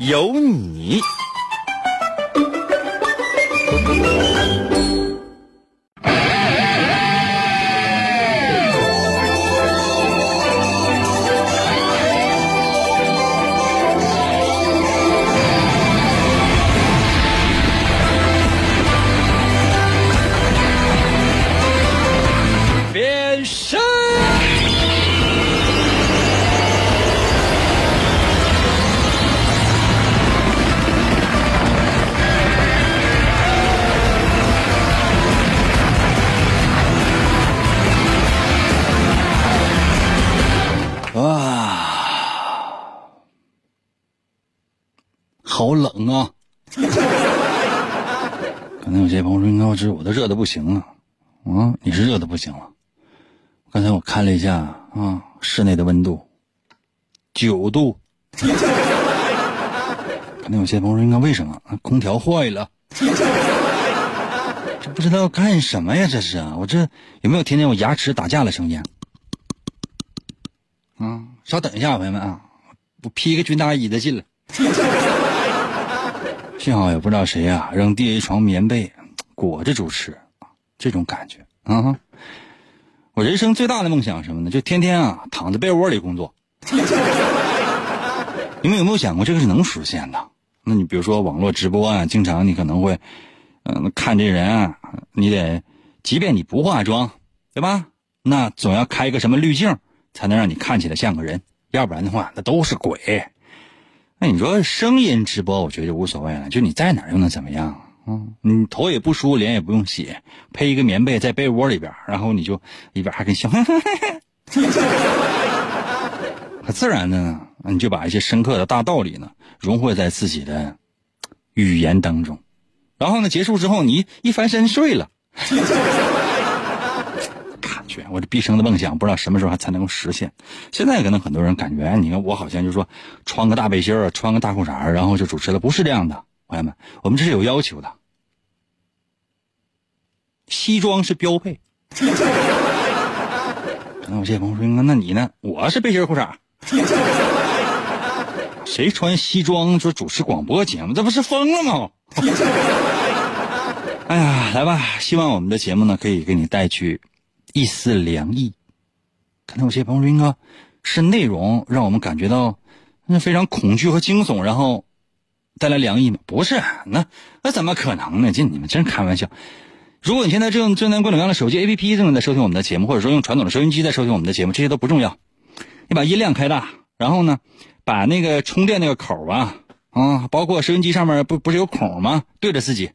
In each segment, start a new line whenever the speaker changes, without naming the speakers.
有你。
可能有些朋友说：“高知，我都热的不行了。”啊，你是热的不行了。刚才我看了一下啊，室内的温度九度。可能有些朋友说：“应该为什么？空调坏了。”这不知道干什么呀？这是啊，我这有没有听见我牙齿打架的声音？啊，稍等一下，朋友们啊，我披个军大衣的进来。幸好也不知道谁呀、扔地下一床棉被，裹着主持，这种感觉啊。我人生最大的梦想什么呢？就天天啊躺在被窝里工作。你们有没有想过这个是能实现的？那你比如说网络直播啊，经常你可能会，嗯、看这人啊，你得，即便你不化妆，对吧？那总要开一个什么滤镜，才能让你看起来像个人，要不然的话那都是鬼。那你说声音直播，我觉得就无所谓了，就你在哪又能怎么样？嗯，你头也不梳，脸也不用洗，配一个棉被在被窝里边，然后你就一边还跟笑，很自然的呢，你就把一些深刻的大道理呢融汇在自己的语言当中，然后呢结束之后你一翻身睡了。感觉我这毕生的梦想，不知道什么时候还才能够实现。现在可能很多人感觉，你看我好像就说穿个大背心儿，穿个大裤衩，然后就主持了，不是这样的，朋友们，我们这是有要求的，西装是标配。那有些朋友说，那你呢？我是背心裤衩。谁穿西装说主持广播节目，这不是疯了吗？哎呀，来吧，希望我们的节目呢可以给你带去一丝凉意。可能有些朋友说，应该是内容让我们感觉到那非常恐惧和惊悚，然后带来凉意吗？不是，那那怎么可能呢？这你们真开玩笑。如果你现在正正在各种各样的手机 APP 正在收听我们的节目，或者说用传统的收音机在收听我们的节目，这些都不重要。你把音量开大，然后呢，把那个充电那个口啊啊，包括收音机上面不不是有孔吗？对着自己，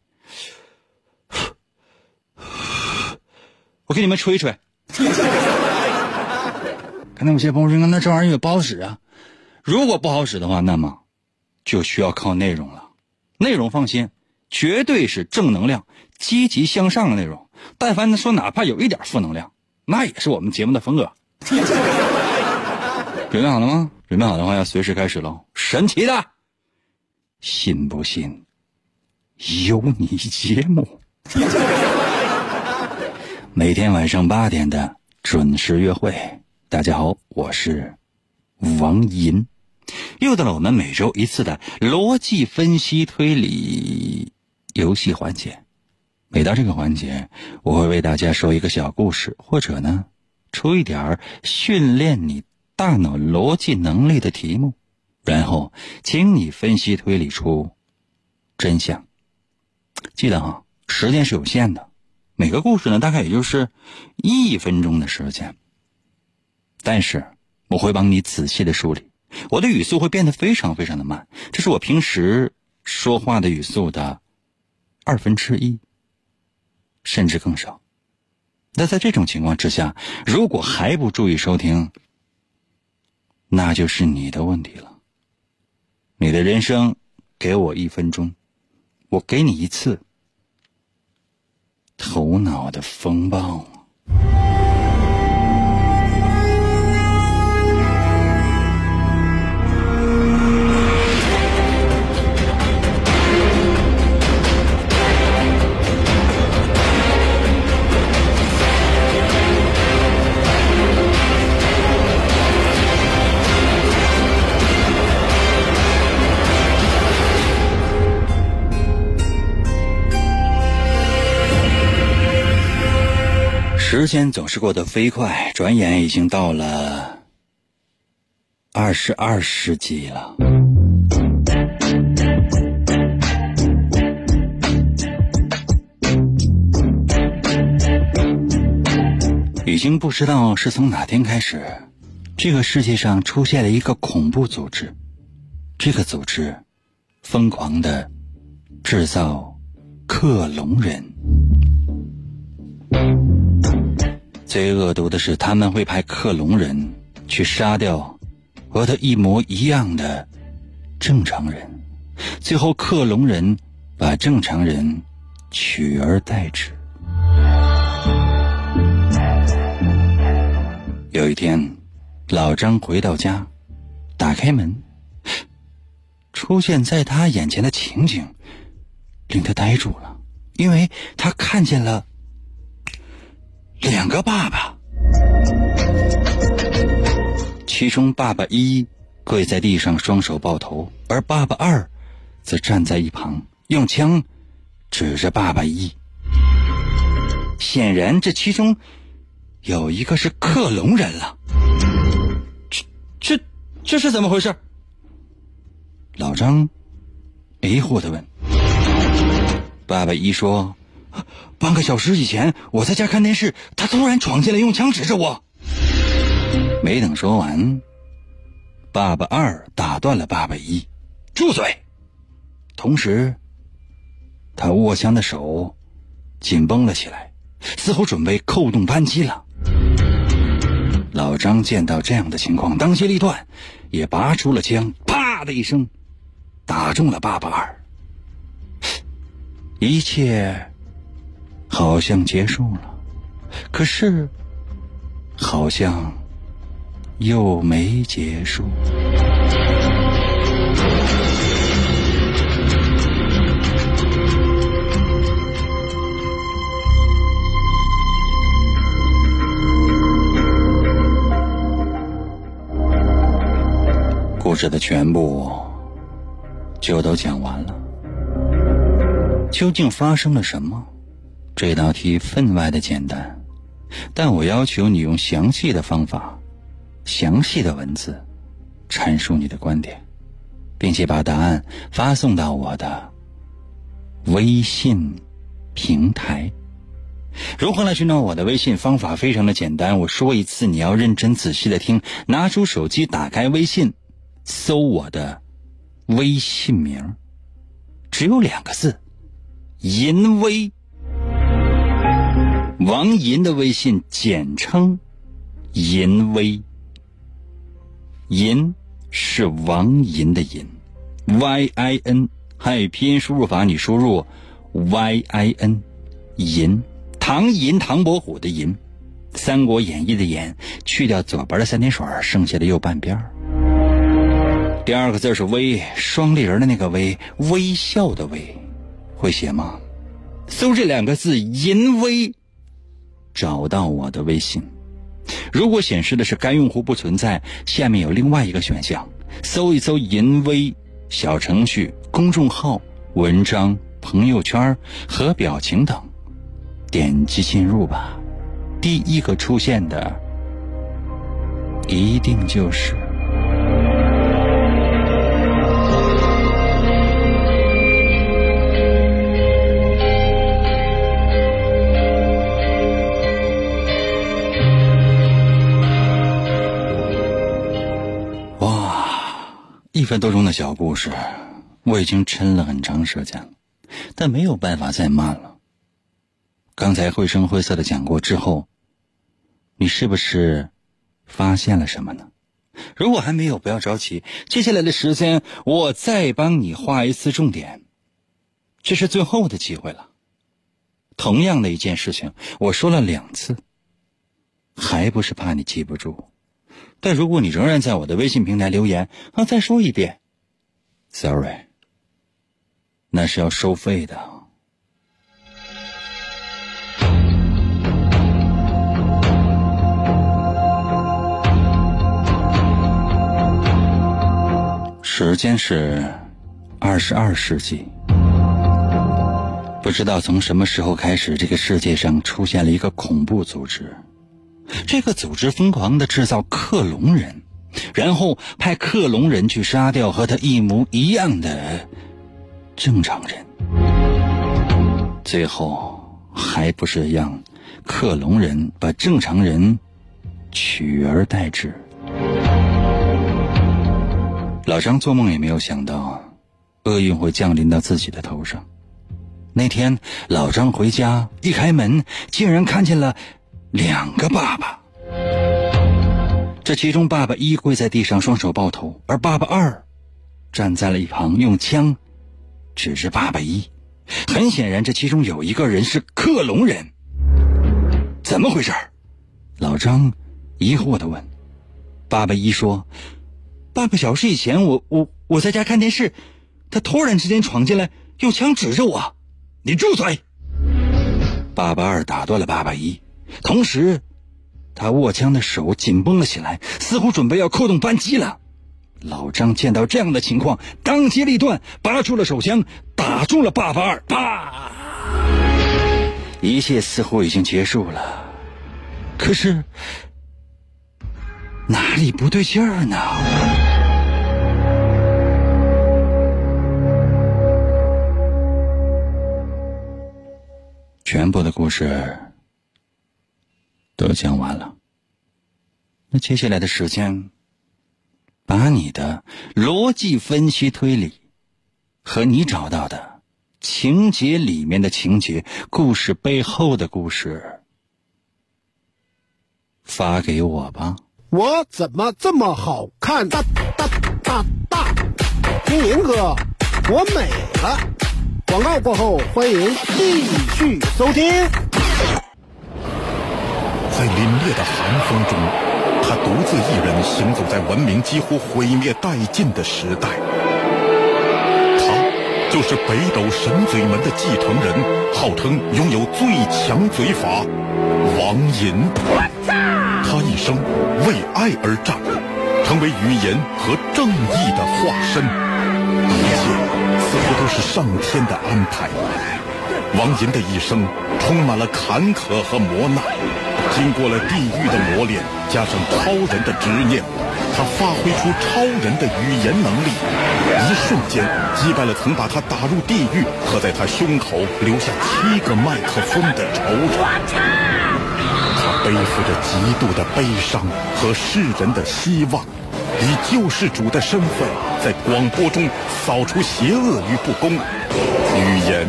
我给你们吹吹。可能有些朋友说，那这玩意儿也不好使啊。如果不好使的话，那么就需要靠内容了。内容放心，绝对是正能量、积极向上的内容。但凡说哪怕有一点负能量，那也是我们节目的风格。准备好了吗？准备好的话，要随时开始喽！神奇的，信不信有你节目？每天晚上八点的准时约会。大家好，我是王银，又到了我们每周一次的逻辑分析推理游戏环节。每到这个环节，我会为大家说一个小故事，或者呢，出一点训练你大脑逻辑能力的题目，然后请你分析推理出真相。记得哈，时间是有限的，每个故事呢大概也就是一分钟的时间。但是我会帮你仔细的梳理，我的语速会变得非常非常的慢，这是我平时说话的语速的二分之一，甚至更少。那在这种情况之下，如果还不注意收听，那就是你的问题了。你的人生给我一分钟，我给你一次头脑的风暴。时间总是过得飞快，转眼已经到了二十二世纪了。已经不知道是从哪天开始，这个世界上出现了一个恐怖组织。这个组织疯狂的制造克隆人。最恶毒的是，他们会派克隆人去杀掉和他一模一样的正常人，最后克隆人把正常人取而代之。有一天，老张回到家，打开门，出现在他眼前的情景令他呆住了，因为他看见了。两个爸爸，其中爸爸一跪在地上，双手抱头，而爸爸二则站在一旁，用枪指着爸爸一。显然，这其中有一个是克隆人了。这、这、这是怎么回事？老张疑惑的问。爸爸一说。半个小时以前，我在家看电视，他突然闯进来，用枪指着我。没等说完，爸爸二打断了爸爸一：“住嘴！”同时，他握枪的手紧绷了起来，似乎准备扣动扳机了。老张见到这样的情况，当机立断，也拔出了枪，啪的一声，打中了爸爸二。一切。好像结束了，可是，好像又没结束。故事的全部就都讲完了，究竟发生了什么？这道题分外的简单，但我要求你用详细的方法、详细的文字阐述你的观点，并且把答案发送到我的微信平台。如何来寻找我的微信？方法非常的简单，我说一次，你要认真仔细的听。拿出手机，打开微信，搜我的微信名，只有两个字：淫威。王银的微信简称“银威”，银是王银的银，Y I N，汉语拼音输入法你输入 Y I N，银，唐寅唐伯虎的寅，《三国演义》的演，去掉左边的三点水，剩下的右半边第二个字是微，双立人的那个微，微笑的微，会写吗？搜这两个字“银威”。找到我的微信，如果显示的是该用户不存在，下面有另外一个选项，搜一搜“淫威”小程序、公众号、文章、朋友圈和表情等，点击进入吧。第一个出现的，一定就是。一分多钟的小故事，我已经撑了很长时间了，但没有办法再慢了。刚才绘声绘色的讲过之后，你是不是发现了什么呢？如果还没有，不要着急，接下来的时间我再帮你画一次重点，这是最后的机会了。同样的一件事情，我说了两次，还不是怕你记不住。但如果你仍然在我的微信平台留言，啊，再说一遍，sorry，那是要收费的。时间是二十二世纪。不知道从什么时候开始，这个世界上出现了一个恐怖组织。这个组织疯狂的制造克隆人，然后派克隆人去杀掉和他一模一样的正常人，最后还不是让克隆人把正常人取而代之。老张做梦也没有想到，厄运会降临到自己的头上。那天，老张回家一开门，竟然看见了两个爸爸。这其中，爸爸一跪在地上，双手抱头；而爸爸二站在了一旁，用枪指着爸爸一。很显然，这其中有一个人是克隆人。怎么回事？老张疑惑的问。爸爸一说：“半个小时以前，我我我在家看电视，他突然之间闯进来，用枪指着我。”你住嘴！爸爸二打断了爸爸一，同时，他握枪的手紧绷了起来，似乎准备要扣动扳机了。老张见到这样的情况，当机立断，拔出了手枪，打中了爸爸二。啪！一切似乎已经结束了，可是哪里不对劲儿呢？全部的故事都讲完了，那接下来的时间，把你的逻辑分析推理和你找到的情节里面的情节、故事背后的故事发给我吧。
我怎么这么好看？大大大大，听明哥，我美了。广告过后，欢迎继续收听。在凛冽的寒风中，他独自一人行走在文明几乎毁灭殆尽的时代。他就是北斗神嘴门的继承人，号称拥有最强嘴法——王银。他一生为爱而战，成为语言和正义的化身。一切似乎都是上天的安排。王银的一生充满了坎坷和磨难，经过了地狱的磨练，加上超人的执念，他发挥出超人的语言能力，一瞬间击败了曾把他打入地狱和在他胸口留下七个麦克风的仇人。他背负着极度的悲伤和世人的希望。以救世主的身份，在广播中扫除邪恶与不公。语言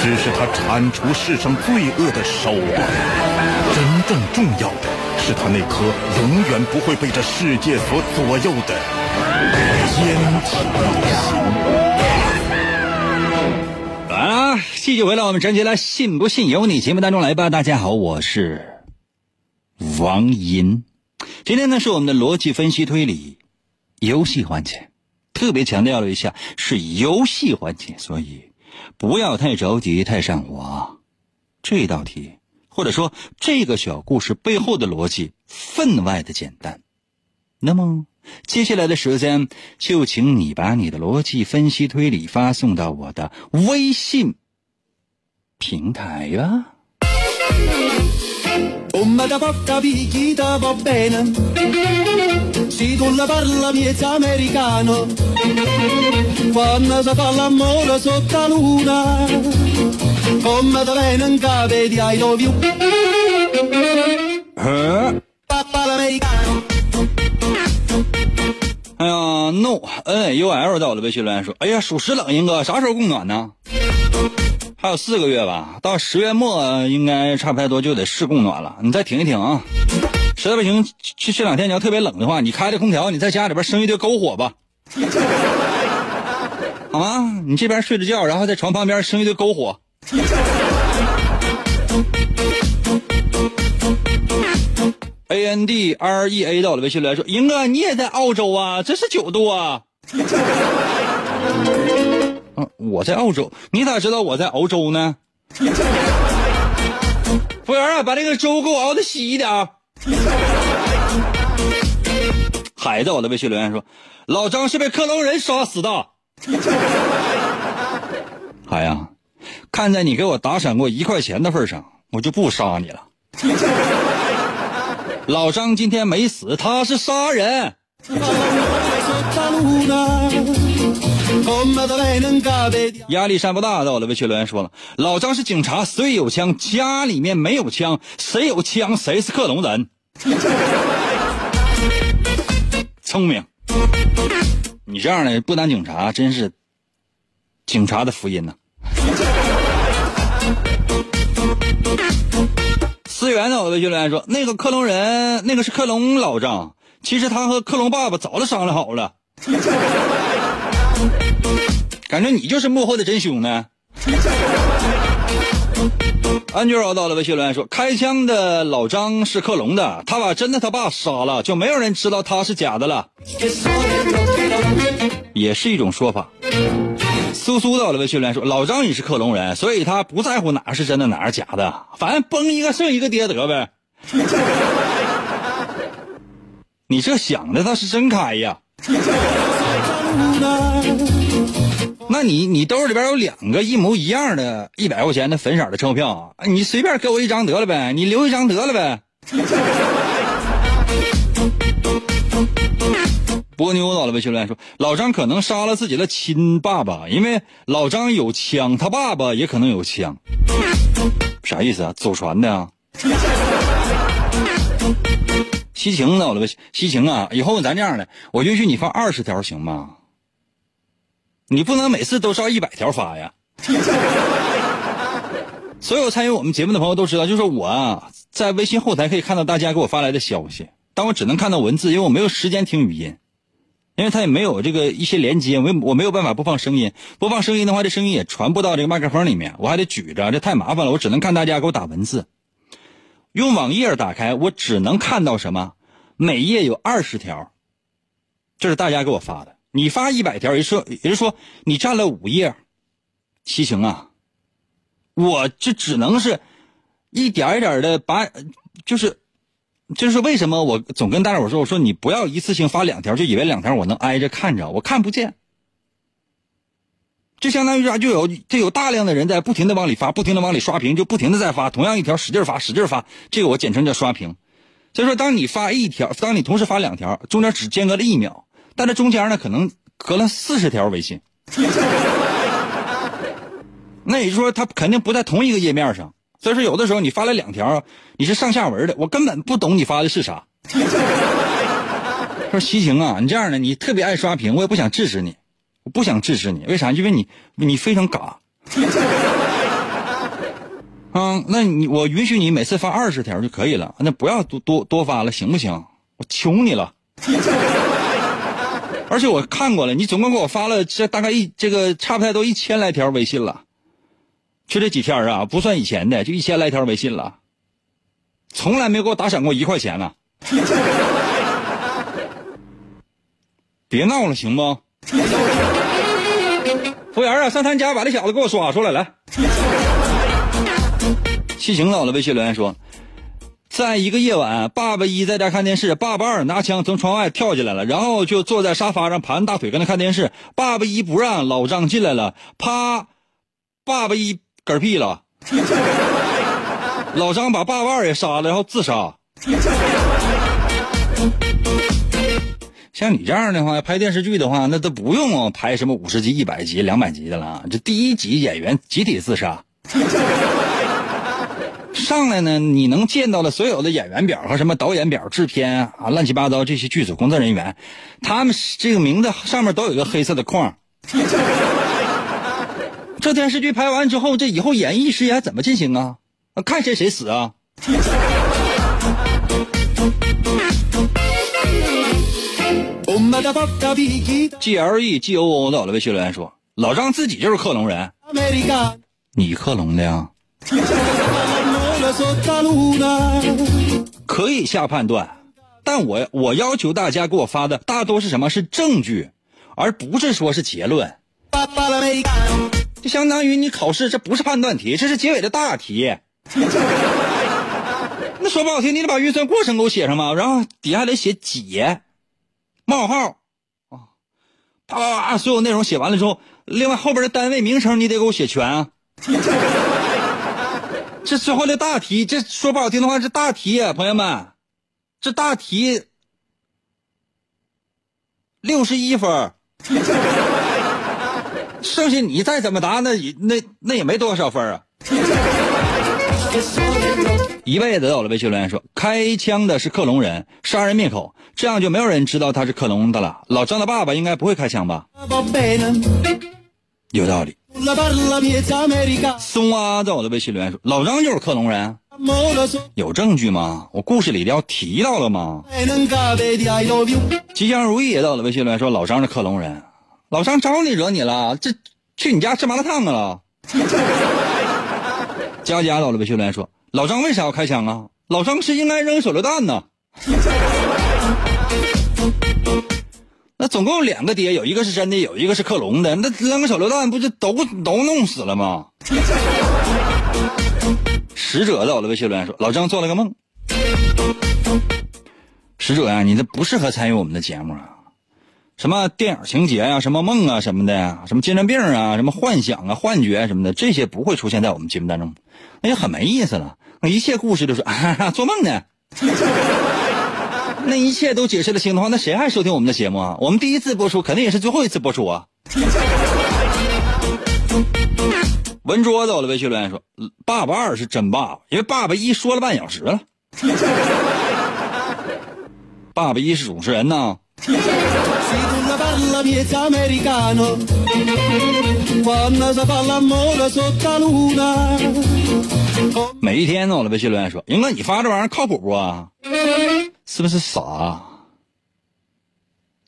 只是他铲除世上罪恶的手段，真正重要的是他那颗永远不会被这世界所左右的坚强的心。
啊，继续回来，我们直接来信不信由你节目当中来吧。大家好，我是王银，今天呢是我们的逻辑分析推理。游戏环节，特别强调了一下是游戏环节，所以不要太着急、太上火。这道题或者说这个小故事背后的逻辑分外的简单。那么接下来的时间，就请你把你的逻辑分析推理发送到我的微信平台吧。Si tu la parla miezza americano, quando si fa l'amore sotto la luna, come da viene in capo di I love you. Papà l'americano. 哎呀，no n u l 在我的微信留言说：“哎呀，属实冷，英哥啥时候供暖呢？还有四个月吧，到十月末应该差不太多就得试供暖了。你再挺一挺啊。”实在不行，这这两天你要特别冷的话，你开着空调，你在家里边生一堆篝火吧，好吗？你这边睡着觉，然后在床旁边生一堆篝火。A N D R E A 到了微信来说，英哥你也在澳洲啊？这是九度啊。我在澳洲，你咋知道我在欧洲呢？服务员啊，把这个粥给我熬的稀一点。海在我的微信留言说，老张是被克隆人杀死的。海呀，看在你给我打赏过一块钱的份上，我就不杀你了。老张今天没死，他是杀人。压力山不大，的我的微信留言说了，老张是警察，虽有枪，家里面没有枪，谁有枪谁是克隆人。聪明，你这样的不当警察，真是警察的福音呐。思源在我的微信留言说，那个克隆人，那个是克隆老张，其实他和克隆爸爸早就商量好了。感觉你就是幕后的真凶呢。安娟熬到了微信留言说，开枪的老张是克隆的，他把真的他爸杀了，就没有人知道他是假的了，也是一种说法。苏苏到了微信留言说，老张也是克隆人，所以他不在乎哪是真的哪是假的，反正崩一个剩一个爹得呗。你这想的他是真开呀。那你你兜里边有两个一模一样的一百块钱的粉色的钞票，你随便给我一张得了呗，你留一张得了呗。波妞到了微信留言说，老张可能杀了自己的亲爸爸，因为老张有枪，他爸爸也可能有枪。啥意思啊？走船的啊？西晴到了微信，西晴啊，以后咱这样的，我允许你放二十条行吗？你不能每次都照一百条发呀！所有参与我们节目的朋友都知道，就是我啊，在微信后台可以看到大家给我发来的消息，但我只能看到文字，因为我没有时间听语音，因为它也没有这个一些连接，我我没有办法播放声音，播放声音的话，这声音也传不到这个麦克风里面，我还得举着，这太麻烦了。我只能看大家给我打文字，用网页打开，我只能看到什么？每页有二十条，这是大家给我发的。你发一百条，也是说，也就是说，你占了五页。齐晴啊，我这只能是一点一点的把，就是，就是为什么我总跟大伙说，我说你不要一次性发两条，就以为两条我能挨着看着，我看不见。就相当于啥，就有就有大量的人在不停的往里发，不停的往里刷屏，就不停的在发，同样一条使劲发，使劲发，这个我简称叫刷屏。所以说，当你发一条，当你同时发两条，中间只间隔了一秒。但这中间呢，可能隔了四十条微信，那也就是说，他肯定不在同一个页面上。所以说，有的时候你发了两条，你是上下文的，我根本不懂你发的是啥。他 说齐晴啊，你这样的，你特别爱刷屏，我也不想制止你，我不想制止你，为啥？因为你你非常嘎。啊，那你我允许你每次发二十条就可以了，那不要多多多发了，行不行？我求你了。而且我看过了，你总共给我发了这大概一这个差不太多一千来条微信了，就这几天啊，不算以前的，就一千来条微信了，从来没给我打赏过一块钱呢。别闹了，行不？服务员啊，上他家把这小子给我刷出来，来。西晴到了，微信留言说。在一个夜晚，爸爸一在家看电视，爸爸二拿枪从窗外跳进来了，然后就坐在沙发上盘大腿跟他看电视。爸爸一不让，老张进来了，啪，爸爸一嗝屁了，老张把爸爸二也杀了，然后自杀。像你这样的话，拍电视剧的话，那都不用拍什么五十集、一百集、两百集的了，这第一集演员集体自杀。上来呢你能见到的所有的演员表和什么导演表制片啊乱七八糟这些剧组工作人员他们这个名字上面都有一个黑色的框。这电视剧拍完之后这以后演艺事业还怎么进行啊？看谁谁死啊？Glegoo 的我的微信留言说老张自己就是克隆人。你克隆的呀？可以下判断，但我我要求大家给我发的大多是什么？是证据，而不是说是结论。就相当于你考试，这不是判断题，这是结尾的大题。那说不好听，你得把运算过程给我写上嘛，然后底下得写解，冒号，啊，啪啪啪，所有内容写完了之后，另外后边的单位名称你得给我写全啊。这最后的大题，这说不好听的话是大题，朋友们，这大题六十一分，剩下你再怎么答，那也那那也没多少分啊。一辈子得到了微信留言说：“开枪的是克隆人，杀人灭口，这样就没有人知道他是克隆的了。老张的爸爸应该不会开枪吧？”有道理。松啊，在我的微信留言说：“老张就是克隆人，有证据吗？我故事里要提到了吗？”吉祥如意也到了微信留言说：“老张是克隆人，老张招你惹你了？这去你家吃麻辣烫了？”佳佳到了微信留言说。老张为啥要开枪啊？老张是应该扔手榴弹呢。那总共有两个爹，有一个是真的，有一个是克隆的。那扔个手榴弹，不就都都弄死了吗？使者在我的微信留言说：“老张做了个梦。”使者呀，你这不适合参与我们的节目啊！什么电影情节啊，什么梦啊，什么的呀，什么精神病啊，什么幻想啊、幻觉什么的，这些不会出现在我们节目当中，那就很没意思了。那一切故事都是做梦呢，那一切都解释的清的话，那谁还收听我们的节目啊？我们第一次播出，肯定也是最后一次播出啊。文桌子，我的微信留言说：“爸爸二是真爸爸，因为爸爸一说了半小时了。爸爸一是主持人呢。”每一天呢，我的微信留言说：“英哥，你发这玩意儿靠谱不？是不是傻？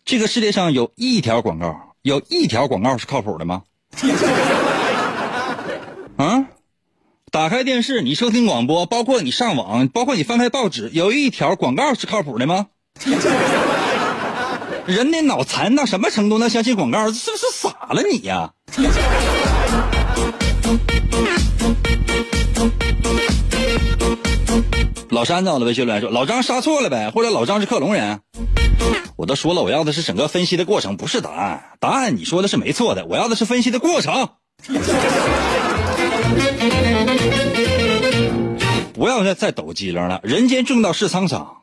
这个世界上有一条广告，有一条广告是靠谱的吗？啊？打开电视，你收听广播，包括你上网，包括你翻开报纸，有一条广告是靠谱的吗？人的脑残到什么程度能相信广告？是不是傻了你呀？”老山在我的微信留言说：“老张杀错了呗，或者老张是克隆人。”我都说了，我要的是整个分析的过程，不是答案。答案你说的是没错的，我要的是分析的过程。不要再再抖机灵了，人间正道是沧桑。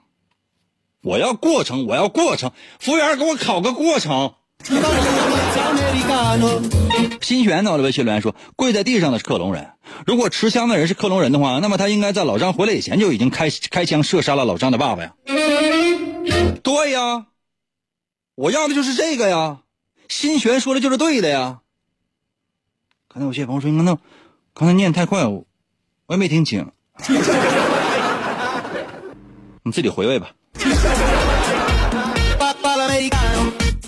我要过程，我要过程。服务员，给我考个过程。新玄到了微信留言说：“跪在地上的是克隆人。如果持枪的人是克隆人的话，那么他应该在老张回来以前就已经开开枪射杀了老张的爸爸呀。”对呀，我要的就是这个呀。新玄说的就是对的呀。刚才有些朋友说：“那刚才念太快，我我也没听清。”你自己回味吧。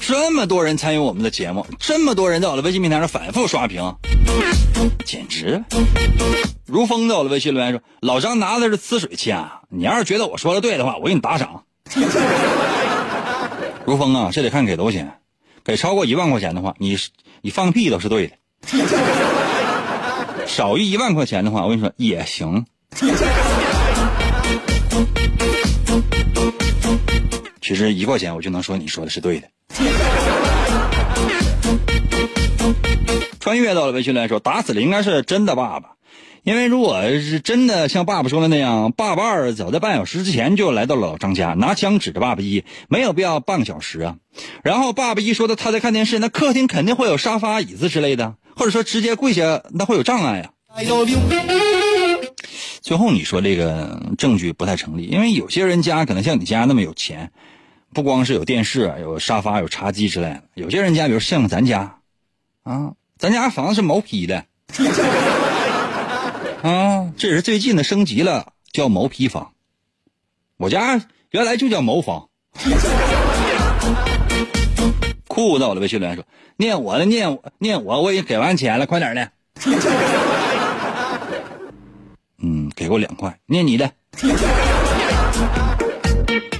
这么多人参与我们的节目，这么多人在我的微信平台上反复刷屏，简直！如风在我的微信留言说：“老张拿的是呲水枪，你要是觉得我说的对的话，我给你打赏。”如风啊，这得看给多少钱，给超过一万块钱的话，你你放屁都是对的；少于一万块钱的话，我跟你说也行。其实一块钱我就能说你说的是对的。穿越到了微信来说，打死了应该是真的爸爸，因为如果是真的像爸爸说的那样，爸爸二早在半小时之前就来到了老张家，拿枪指着爸爸一，没有必要半个小时啊。然后爸爸一说的他在看电视，那客厅肯定会有沙发、椅子之类的，或者说直接跪下，那会有障碍啊。最后你说这个证据不太成立，因为有些人家可能像你家那么有钱。不光是有电视、有沙发、有茶几之类的，有些人家，比如像咱家，啊，咱家房子是毛坯的，啊，这是最近的升级了，叫毛坯房。我家原来就叫毛房。酷到了。微信留言说：“念我的，念我，念我，我已经给完钱了，快点的。”嗯，给过两块，念你的。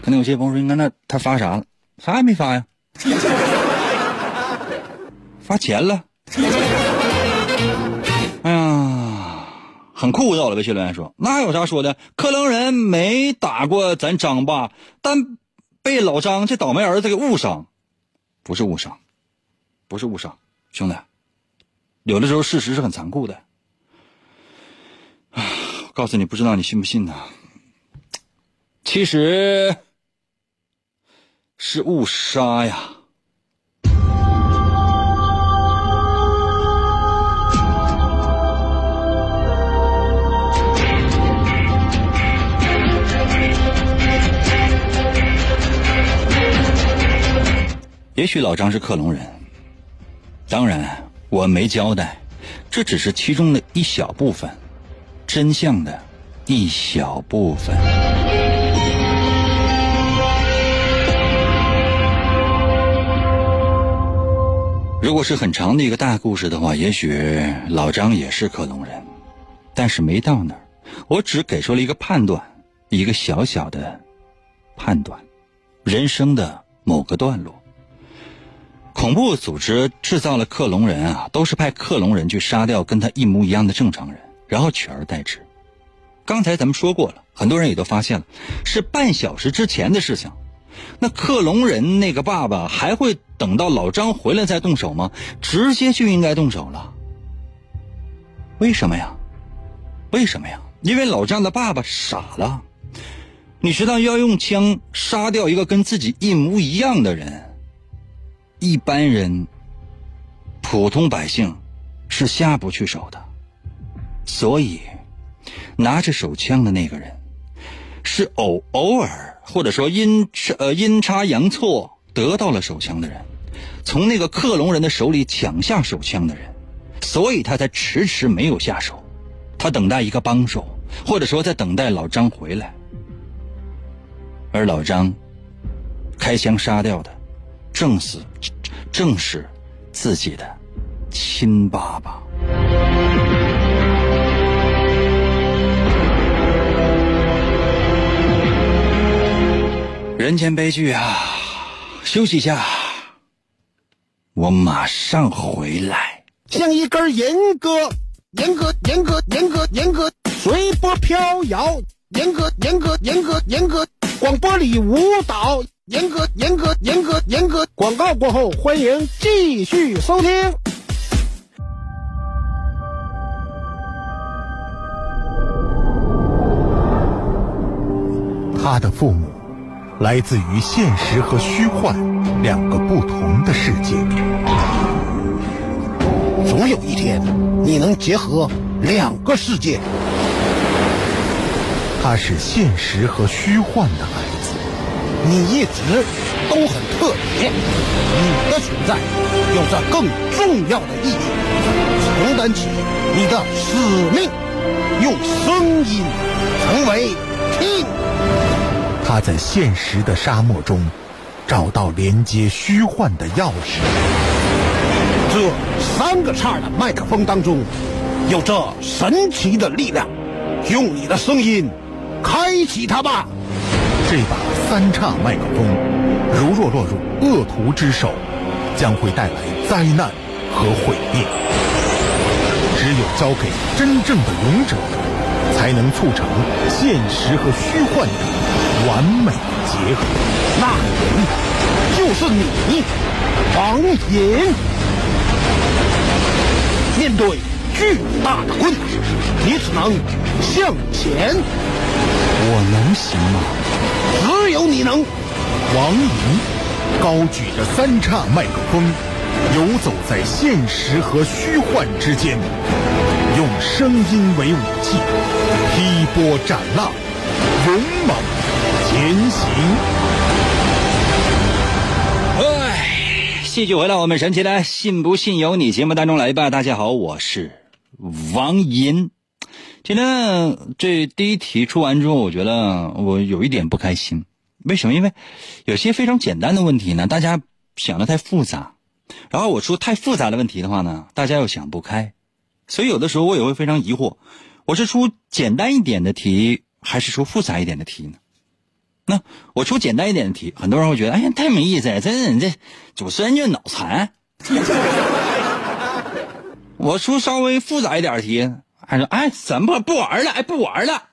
可能有些朋友说：“应该那他发啥了？啥也没发呀，发钱了。”哎呀，很酷到了。微信留言说：“那有啥说的？克隆人没打过咱张爸，但被老张这倒霉儿子给误伤，不是误伤，不是误伤，兄弟，有的时候事实是很残酷的。啊，告诉你，不知道你信不信呢？其实是误杀呀。”也许老张是克隆人，当然我没交代，这只是其中的一小部分，真相的一小部分。如果是很长的一个大故事的话，也许老张也是克隆人，但是没到那儿，我只给出了一个判断，一个小小的判断，人生的某个段落。恐怖组织制造了克隆人啊，都是派克隆人去杀掉跟他一模一样的正常人，然后取而代之。刚才咱们说过了，很多人也都发现了，是半小时之前的事情。那克隆人那个爸爸还会等到老张回来再动手吗？直接就应该动手了。为什么呀？为什么呀？因为老张的爸爸傻了。你知道要用枪杀掉一个跟自己一模一样的人？一般人、普通百姓是下不去手的，所以拿着手枪的那个人是偶偶尔或者说阴呃阴差阳错得到了手枪的人，从那个克隆人的手里抢下手枪的人，所以他才迟迟没有下手，他等待一个帮手，或者说在等待老张回来，而老张开枪杀掉的。正是，正是自己的亲爸爸。人间悲剧啊！休息一下，我马上回来。
像一根银哥，银哥，银哥，银哥，银哥，随波飘摇。银戈，银戈，银戈，银戈，广播里舞蹈。严格，严格，严格，严格。广告过后，欢迎继续收听。
他的父母来自于现实和虚幻两个不同的世界。
总有一天，你能结合两个世界。
他是现实和虚幻的孩子。
你一直都很特别，你的存在有着更重要的意义，承担起你的使命，用声音成为听。
他在现实的沙漠中找到连接虚幻的钥匙。
这三个叉的麦克风当中有着神奇的力量，用你的声音开启它吧。
这把三叉麦克风，如若落入恶徒之手，将会带来灾难和毁灭。只有交给真正的勇者，才能促成现实和虚幻的完美结合。
那人就是你，王隐。面对巨大的困难，你只能向前。
我能行吗？
只有你能，
王莹高举着三叉麦克风，游走在现实和虚幻之间，用声音为武器，劈波斩浪，勇猛前行。
哎，戏剧回到我们神奇的“信不信由你”节目当中来吧。大家好，我是王银。今天这第一题出完之后，我觉得我有一点不开心。为什么？因为有些非常简单的问题呢，大家想的太复杂，然后我出太复杂的问题的话呢，大家又想不开，所以有的时候我也会非常疑惑，我是出简单一点的题，还是出复杂一点的题呢？那我出简单一点的题，很多人会觉得，哎呀，太没意思，这人这主持人就脑残。我出稍微复杂一点的题，还说，哎，怎么不玩了？哎，不玩了。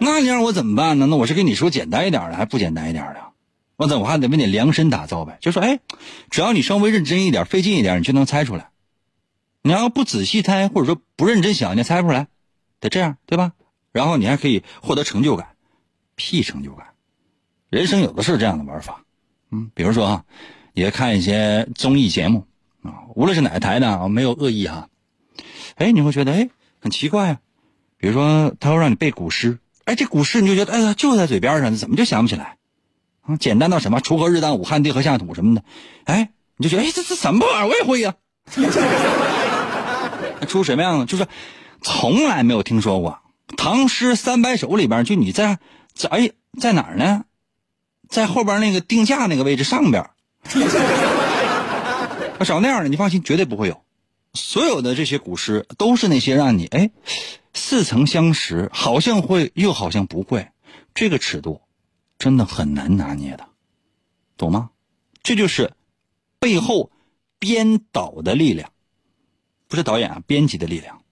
那你让我怎么办呢？那我是跟你说简单一点的，还不简单一点的？我怎我还得为你量身打造呗？就说，哎，只要你稍微认真一点、费劲一点，你就能猜出来。你要不仔细猜，或者说不认真想，你猜不出来。得这样，对吧？然后你还可以获得成就感。屁成就感！人生有的是这样的玩法。嗯，比如说啊，也看一些综艺节目啊，无论是哪个台的啊，没有恶意哈。哎，你会觉得哎很奇怪啊。比如说，他会让你背古诗，哎，这古诗你就觉得哎呀就在嘴边上，怎么就想不起来？啊，简单到什么“锄禾日当午，汗滴禾下土”什么的，哎，你就觉得哎这这什么玩意儿？我也会呀。出什么样的？就是从来没有听说过《唐诗三百首》里边，就你在在哎在哪儿呢？在后边那个定价那个位置上边。找那样的，你放心，绝对不会有。所有的这些古诗都是那些让你哎似曾相识，好像会又好像不会，这个尺度真的很难拿捏的，懂吗？这就是背后编导的力量，不是导演啊，编辑的力量。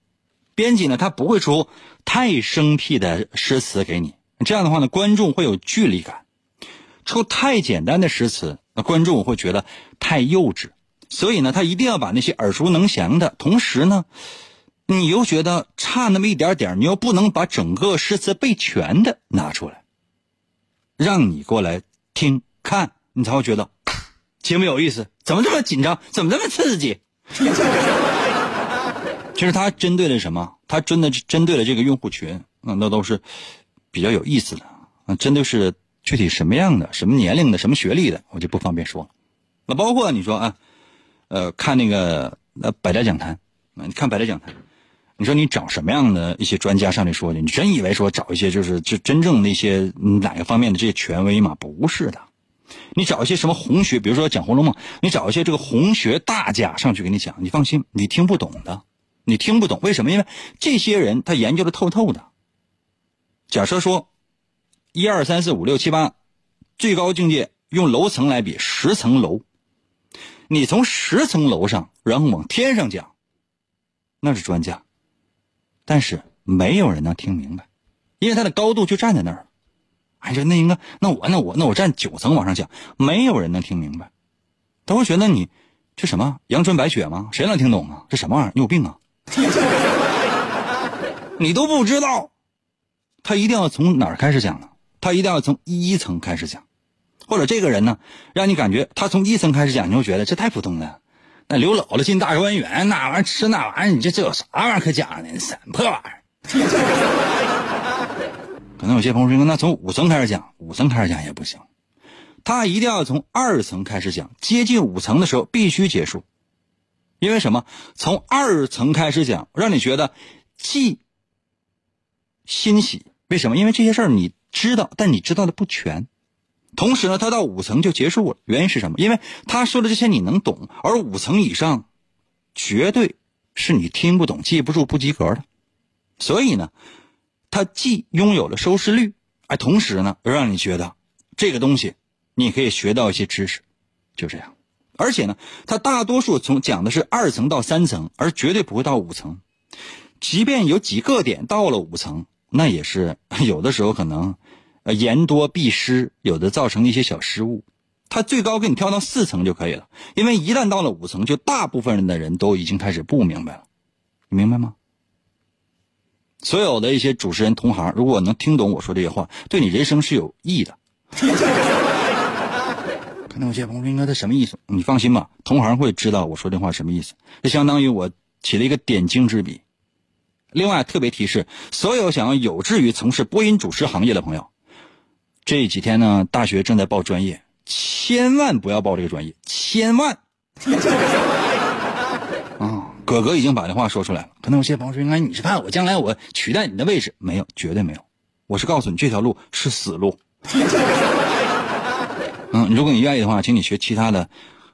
编辑呢，他不会出太生僻的诗词给你，这样的话呢，观众会有距离感；出太简单的诗词，那观众会觉得太幼稚。所以呢，他一定要把那些耳熟能详的，同时呢，你又觉得差那么一点点，你又不能把整个诗词背全的拿出来，让你过来听看，你才会觉得 节目有意思。怎么这么紧张？怎么这么刺激？其实他针对了什么？他真的针对了这个用户群，那那都是比较有意思的。啊，针对是具体什么样的、什么年龄的、什么学历的，我就不方便说了。那包括你说啊。呃，看那个呃百家讲坛，你看百家讲坛，你说你找什么样的一些专家上来说去？你真以为说找一些就是就真正那些哪个方面的这些权威吗？不是的，你找一些什么红学，比如说讲《红楼梦》，你找一些这个红学大家上去给你讲，你放心，你听不懂的，你听不懂，为什么？因为这些人他研究的透透的。假设说，一二三四五六七八，最高境界用楼层来比，十层楼。你从十层楼上，然后往天上讲，那是专家，但是没有人能听明白，因为他的高度就站在那儿。哎，这那应该，那我那我那我站九层往上讲，没有人能听明白，他会觉得你这什么阳春白雪吗？谁能听懂啊？这什么玩意儿？你有病啊？你都不知道，他一定要从哪儿开始讲呢？他一定要从一层开始讲。或者这个人呢，让你感觉他从一层开始讲，你就觉得这太普通了。那刘姥姥进大观园，那玩意儿吃那玩意儿，你这这有啥玩意儿可讲的？什么破玩意儿？可能有些朋友说，那从五层开始讲，五层开始讲也不行，他一定要从二层开始讲，接近五层的时候必须结束。因为什么？从二层开始讲，让你觉得既欣喜。为什么？因为这些事儿你知道，但你知道的不全。同时呢，他到五层就结束了。原因是什么？因为他说的这些你能懂，而五层以上，绝对是你听不懂、记不住、不及格的。所以呢，他既拥有了收视率，哎，同时呢，又让你觉得这个东西你可以学到一些知识，就这样。而且呢，他大多数从讲的是二层到三层，而绝对不会到五层。即便有几个点到了五层，那也是 有的时候可能。呃，言多必失，有的造成一些小失误。他最高给你跳到四层就可以了，因为一旦到了五层，就大部分人的人都已经开始不明白了。你明白吗？所有的一些主持人同行，如果能听懂我说这些话，对你人生是有益的。可能有些朋友说：“应该他什么意思？”你放心吧，同行会知道我说这话什么意思。这相当于我起了一个点睛之笔。另外，特别提示所有想要有志于从事播音主持行业的朋友。这几天呢，大学正在报专业，千万不要报这个专业，千万！啊，哥哥已经把这话说出来了。可能有些朋友说：“应该你是怕我将来我取代你的位置？”没有，绝对没有。我是告诉你，这条路是死路。嗯，如果你愿意的话，请你学其他的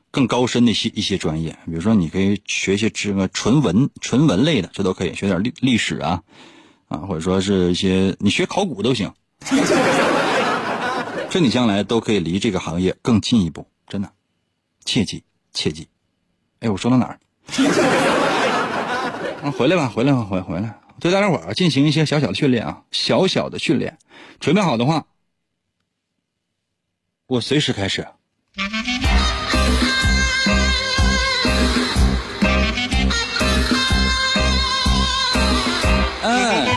更高深的一些一些专业，比如说你可以学一些这个纯文纯文类的，这都可以学点历历史啊啊，或者说是一些你学考古都行。这你将来都可以离这个行业更进一步，真的，切记切记。哎，我说到哪儿？啊，回来吧，回来吧，回回来，对大家伙儿进行一些小小的训练啊，小小的训练。准备好的话，我随时开始。嗯，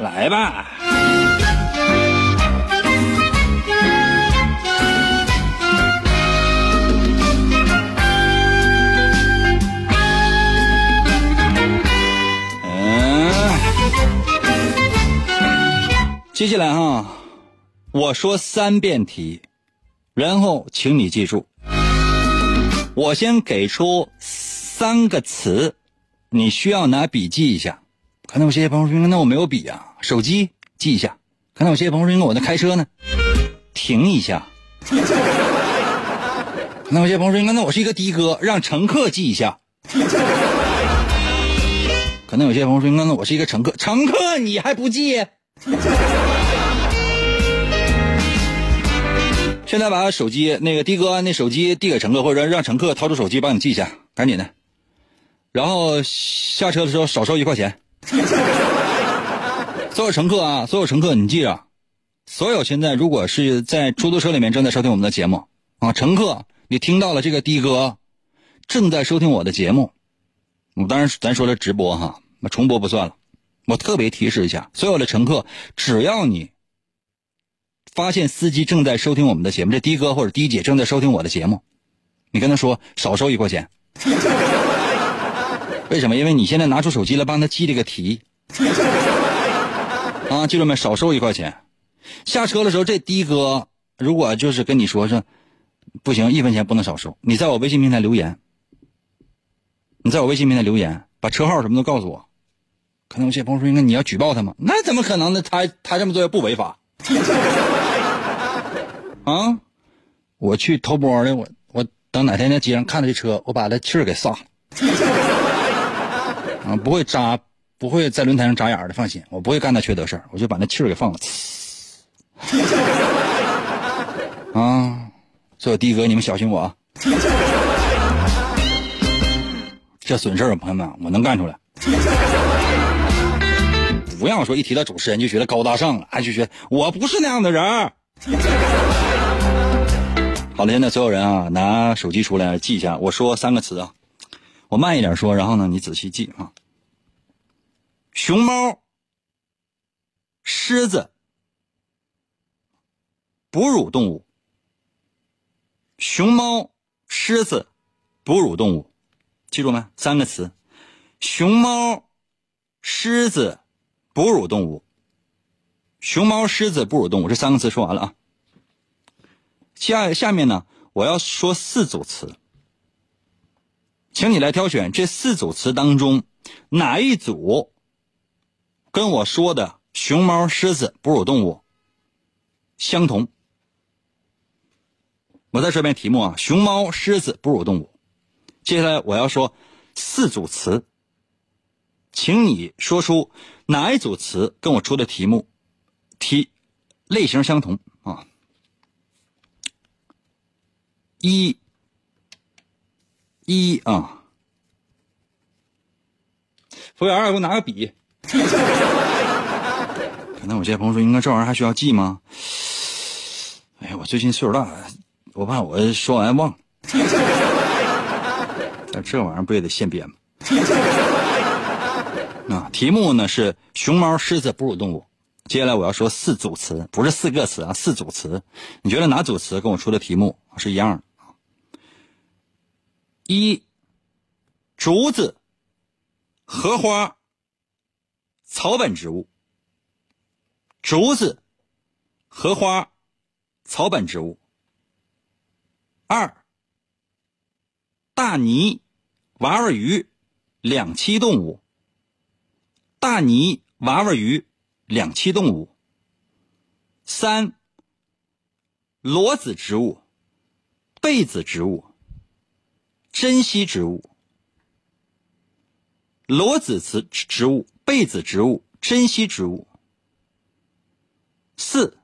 来吧。嗯，接下来哈，我说三遍题，然后请你记住。我先给出三个词，你需要拿笔记一下。可能有些朋友说：“那我没有笔啊，手机记一下。”可能有些朋友说：“我在开车呢，停一下。”可能有些朋友说：“那我是一个的哥，让乘客记一下。”可能有些朋友说：“那我是一个乘客，乘客你还不记？”现在把手机那个的哥那手机递给乘客，或者让乘客掏出手机帮你记一下，赶紧的。然后下车的时候少收一块钱。所有乘客啊，所有乘客，你记着，所有现在如果是在出租车里面正在收听我们的节目啊，乘客，你听到了这个的哥正在收听我的节目，我当然咱说了直播哈，重播不算了。我特别提示一下，所有的乘客，只要你发现司机正在收听我们的节目，这的哥或者的姐正在收听我的节目，你跟他说少收一块钱。为什么？因为你现在拿出手机来帮他记这个题。啊，记住没？少收一块钱。下车的时候，这的哥如果就是跟你说是不行，一分钱不能少收。你在我微信平台留言，你在我微信平台留言，把车号什么都告诉我。可能有些朋友说，那你要举报他吗？那怎么可能呢？他他这么做也不违法。啊，我去偷摸的，我我等哪天在街上看到这车，我把他气儿给撒了。啊，不会扎，不会在轮胎上扎眼的，放心，我不会干那缺德事儿，我就把那气儿给放了。啊，所有的哥，你们小心我啊！这损事儿，朋友们，我能干出来。不要说一提到主持人就觉得高大上了，还就觉得我不是那样的人。好了，现在所有人啊，拿手机出来记一下，我说三个词啊。我慢一点说，然后呢，你仔细记啊。熊猫、狮子、哺乳动物。熊猫、狮子、哺乳动物，记住没？三个词：熊猫、狮子、哺乳动物。熊猫、狮子、哺乳动物，这三个词说完了啊。下下面呢，我要说四组词。请你来挑选这四组词当中哪一组跟我说的熊猫、狮子、哺乳动物相同。我再说一遍题目啊，熊猫、狮子、哺乳动物。接下来我要说四组词，请你说出哪一组词跟我出的题目题类型相同啊？一。一啊，服务员，给我拿个笔。可能有些朋友说，应该这玩意儿还需要记吗？哎呀，我最近岁数大，我怕我说完忘。那这玩意儿不也得现编吗？啊，题目呢是熊猫、狮子、哺乳动物。接下来我要说四组词，不是四个词啊，四组词。你觉得哪组词跟我出的题目是一样的？一，竹子、荷花、草本植物。竹子、荷花、草本植物。二，大鲵、娃娃鱼，两栖动物。大鲵、娃娃鱼，两栖动物。三，裸子植物、被子植物、珍稀植物。裸子植植物、被子植物、珍稀植物。四，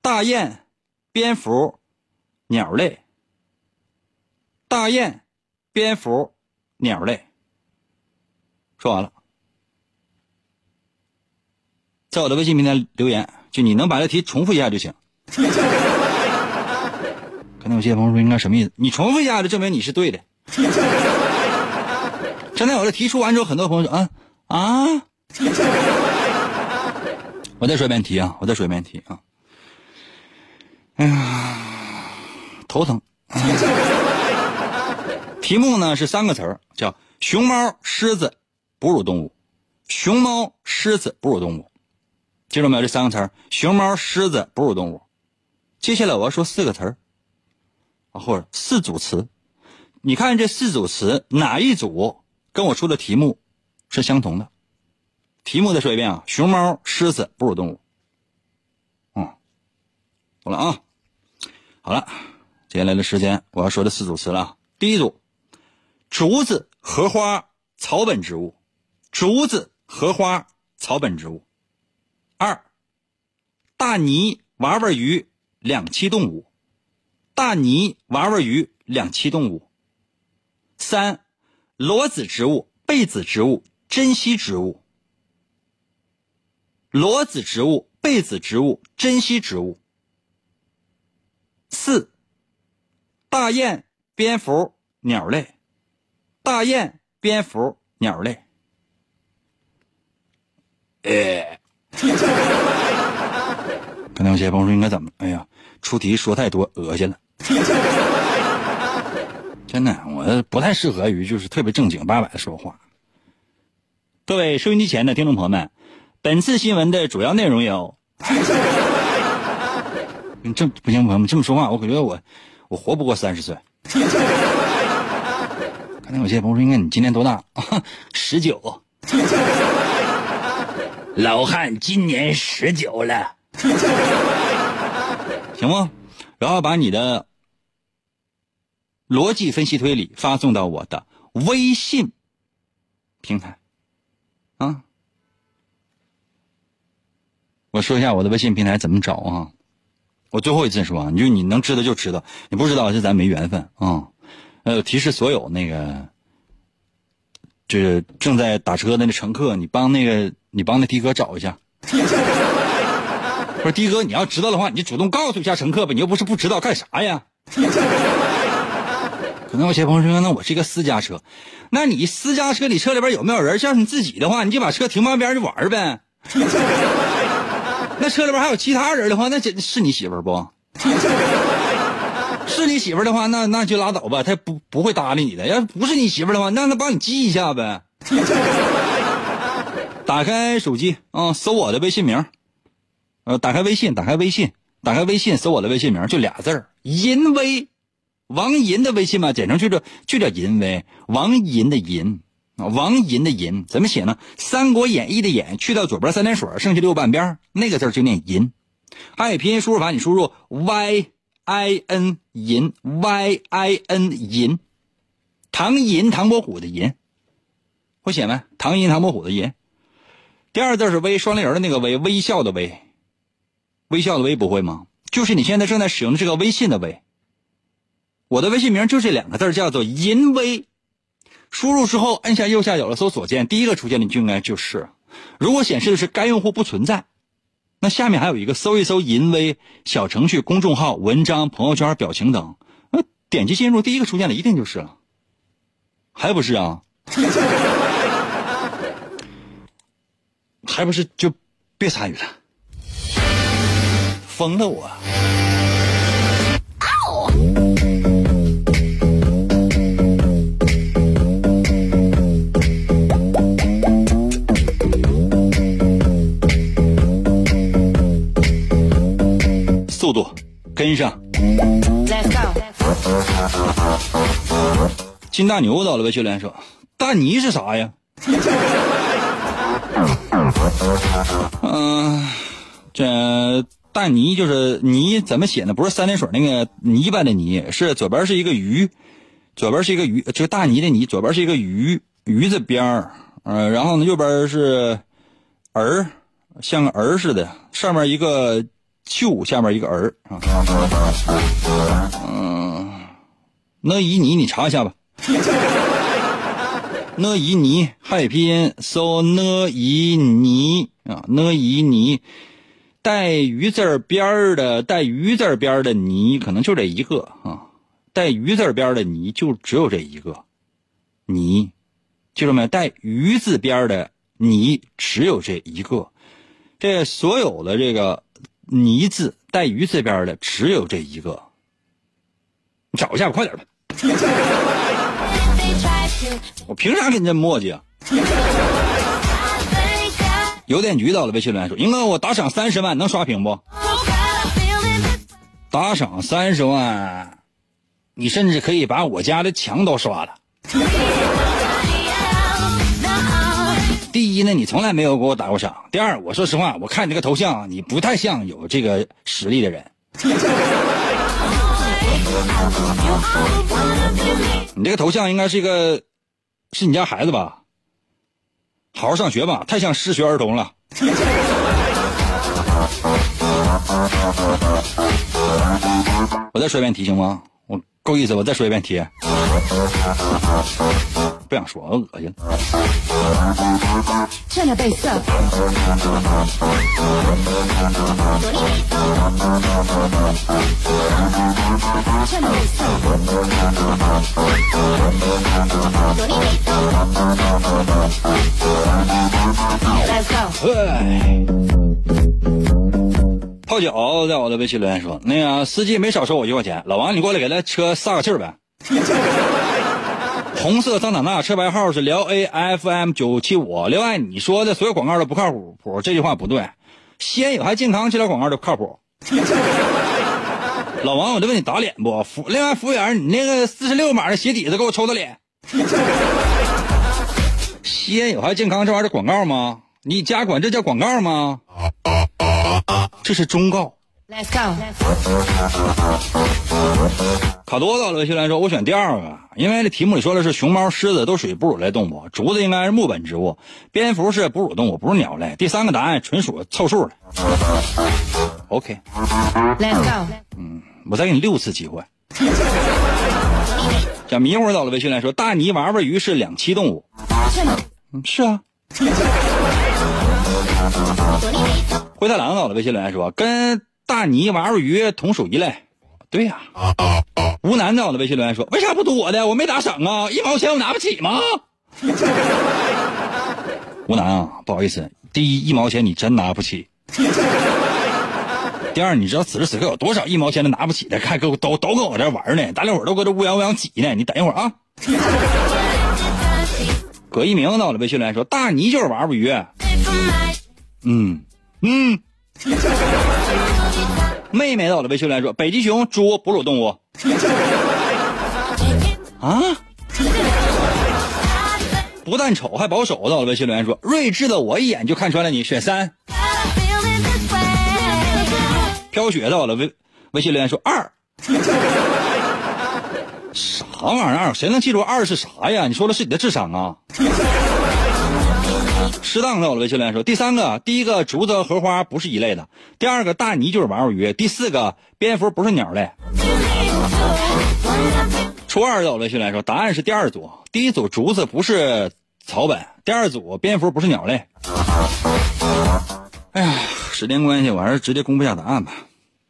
大雁、蝙蝠、鸟类。大雁、蝙蝠、鸟类。说完了，在我的微信平台留言，就你能把这题重复一下就行。可能有些朋友说应该什么意思？你重复一下就证明你是对的。刚才我这提出完之后，很多朋友说啊啊，我再说一遍题啊，我再说一遍题啊。哎呀，头疼。题目呢是三个词儿，叫熊猫、狮子、哺乳动物。熊猫、狮子、哺乳动物，记住没有？这三个词儿：熊猫、狮子、哺乳动物。接下来我要说四个词儿，或者四组词。你看这四组词哪一组？跟我出的题目是相同的，题目再说一遍啊，熊猫、狮子、哺乳动物。嗯，好了啊。好了，接下来的时间我要说的四组词了。第一组，竹子、荷花、草本植物。竹子、荷花、草本植物。二，大泥、娃娃鱼、两栖动物。大泥、娃娃鱼、两栖动物。三。裸子植物、被子植物、珍稀植物。裸子植物、被子植物、珍稀植物。四，大雁、蝙蝠、鸟类。大雁、蝙蝠、鸟类。哎，可能有些朋友说应该怎么？哎呀，出题说太多，恶心了。真的，我不太适合于就是特别正经八百的说话。各位收音机前的听众朋友们，本次新闻的主要内容有：你这不行，朋友们这么说话，我感觉我我活不过三十岁。刚才有些朋友说，应该你今年多大？十九。老汉今年十九了，行吗？然后把你的。逻辑分析推理发送到我的微信平台，啊，我说一下我的微信平台怎么找啊？我最后一次说，你就你能知道就知道，你不知道就咱没缘分啊。呃，提示所有那个，就是正在打车的那乘客，你帮那个你帮那的哥找一下。不是 的哥，你要知道的话，你就主动告诉一下乘客呗，你又不是不知道干啥呀？可能有些朋友说：“那我是一个私家车，那你私家车里车里边有没有人？像你自己的话，你就把车停旁边就玩呗。那车里边还有其他人的话，那这是你媳妇不？是你媳妇的话，那那就拉倒吧，她不不会搭理你的。要不是你媳妇的话，让他帮你记一下呗。打开手机啊，搜我的微信名，呃，打开微信，打开微信，打开微信，搜我的微信名，就俩字儿：淫威。”王银的微信嘛，简称就叫就叫银威。王银的银啊，王银的银怎么写呢？《三国演义》的演去掉左边三点水，剩下六半边那个字就念银。汉语拼音输入法，你输入 y i n 银 y i n 银，唐银唐伯虎的银，会写没？唐银唐伯虎的银。第二字是微，双立人的那个微，微笑的微，微笑的微不会吗？就是你现在正在使用的这个微信的微。我的微信名就这两个字，叫做“淫威”。输入之后，按下右下角的搜索键，第一个出现的就应该就是。如果显示的是该用户不存在，那下面还有一个搜一搜“淫威”小程序、公众号、文章、朋友圈、表情等，那点击进入，第一个出现的一定就是了。还不是啊？还不是就别参与了？疯了我！速度跟上。金大牛到了呗，教练说：“大泥是啥呀？” 嗯，这大泥就是泥，怎么写呢？不是三点水那个泥巴的泥，是左边是一个鱼，左边是一个鱼，就是大泥的泥，左边是一个鱼鱼字边儿，呃，然后呢右边是儿，像个儿似的，上面一个就，下面一个儿啊。嗯，那旖你你查一下吧。那旖你汉语拼音搜那旖你啊，那旖你。带鱼字边儿的，带鱼字边儿的泥，可能就这一个啊。带鱼字边儿的泥就只有这一个，泥，记住没？带鱼字边儿的泥只有这一个，这所有的这个泥字带鱼字边儿的只有这一个。你找一下吧，快点吧。我凭啥跟你这么磨叽啊？邮电局到了，微信留言说：“英哥，我打赏三十万能刷屏不？打赏三十万，你甚至可以把我家的墙都刷了。第一呢，你从来没有给我打过赏；第二，我说实话，我看你这个头像，你不太像有这个实力的人。你这个头像应该是一个，是你家孩子吧？”好好上学吧，太像失学儿童了。我再说一遍题行吗？我够意思，我再说一遍题。不想说，恶心。泡脚在我的微信留言说：“那个司机没少收我一块钱，老王你过来给他车撒个气儿呗。”红色桑塔纳车牌号是辽 A F M 九七五。另外，你说的所有广告都不靠谱，这句话不对。西安有害健康这条广告都靠谱。老王，我就问你打脸不？服。另外，服务员，你那个四十六码的鞋底子给我抽他脸。吸烟有害健康这玩意儿广告吗？你家管这叫广告吗？这是忠告。Let's go。卡多来说，我选第二个，因为这题目里说的是熊猫、狮子都属于哺乳类动物，竹子应该是木本植物，蝙蝠是哺乳动物，不是鸟类。第三个答案纯属凑数的。OK。Let's go。嗯，我再给你六次机会。小迷糊到了，微信来说，大泥娃娃鱼是两栖动物。嗯，是啊。灰太狼到了，微信留言说，跟。大泥娃娃鱼同属一类，对呀。吴楠在我的微信留言说：“为啥不读我的？我没打赏啊，一毛钱我拿不起吗？” 吴楠啊，不好意思，第一一毛钱你真拿不起。第二，你知道此时此刻有多少一毛钱都拿不起的，看都都都搁我这玩呢，大家伙都搁这乌泱乌泱挤呢。你等一会儿啊。葛一鸣到了微信留言说：“大泥就是娃娃鱼。”嗯嗯。妹妹到了，微信来说：“北极熊，猪，哺乳动物。”啊！不但丑还保守。到了，微信留言说：“睿智的我一眼就看穿了你，选三。”飘雪到了，微微信留言说：“二。”啥玩意儿？谁能记住二是啥呀？你说的是你的智商啊？适当的，我微信留言说：第三个，第一个竹子和荷花不是一类的；第二个大泥就是娃娃鱼；第四个蝙蝠不是鸟类。初二的我微信留言说：答案是第二组，第一组竹子不是草本，第二组蝙蝠不是鸟类。哎呀，时间关系，我还是直接公布下答案吧，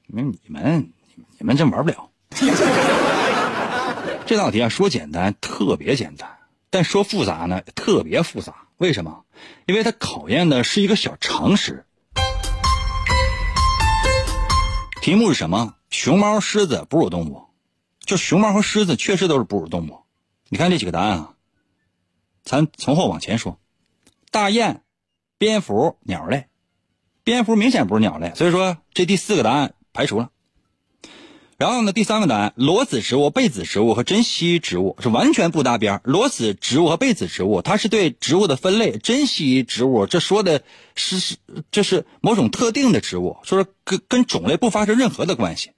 因为你们你们真玩不了。这道题啊，说简单特别简单，但说复杂呢特别复杂。为什么？因为它考验的是一个小常识。题目是什么？熊猫、狮子哺乳动物，就熊猫和狮子确实都是哺乳动物。你看这几个答案啊，咱从后往前说。大雁、蝙蝠鸟类，蝙蝠明显不是鸟类，所以说这第四个答案排除了。然后呢，第三个答案，裸子植物、被子植物和珍稀植物是完全不搭边裸子植物和被子植物，它是对植物的分类；珍稀植物，这说的是是这是某种特定的植物，说是跟跟种类不发生任何的关系。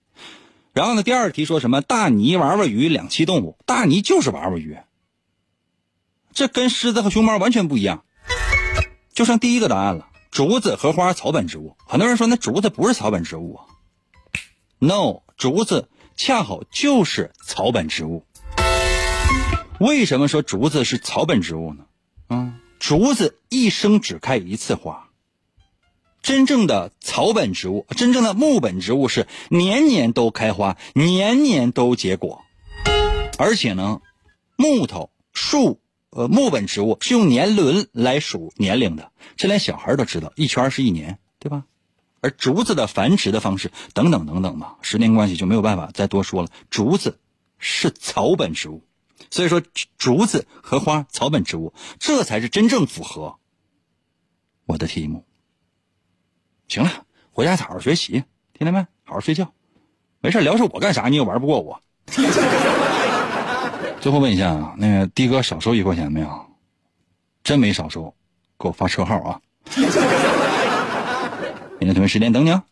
然后呢，第二题说什么？大鲵、娃娃鱼两栖动物，大鲵就是娃娃鱼，这跟狮子和熊猫完全不一样。就剩第一个答案了，竹子、荷花、草本植物。很多人说那竹子不是草本植物啊？No。竹子恰好就是草本植物。为什么说竹子是草本植物呢？嗯，竹子一生只开一次花。真正的草本植物，真正的木本植物是年年都开花，年年都结果。而且呢，木头、树、呃，木本植物是用年轮来数年龄的，这连小孩都知道，一圈是一年，对吧？而竹子的繁殖的方式等等等等吧，时间关系就没有办法再多说了。竹子是草本植物，所以说竹子、和花、草本植物，这才是真正符合我的题目。行了，回家好好学习，听见没？好好睡觉。没事聊是我干啥，你也玩不过我。最后问一下，那个的哥少收一块钱没有？真没少收，给我发车号啊。明天同一时间等你啊。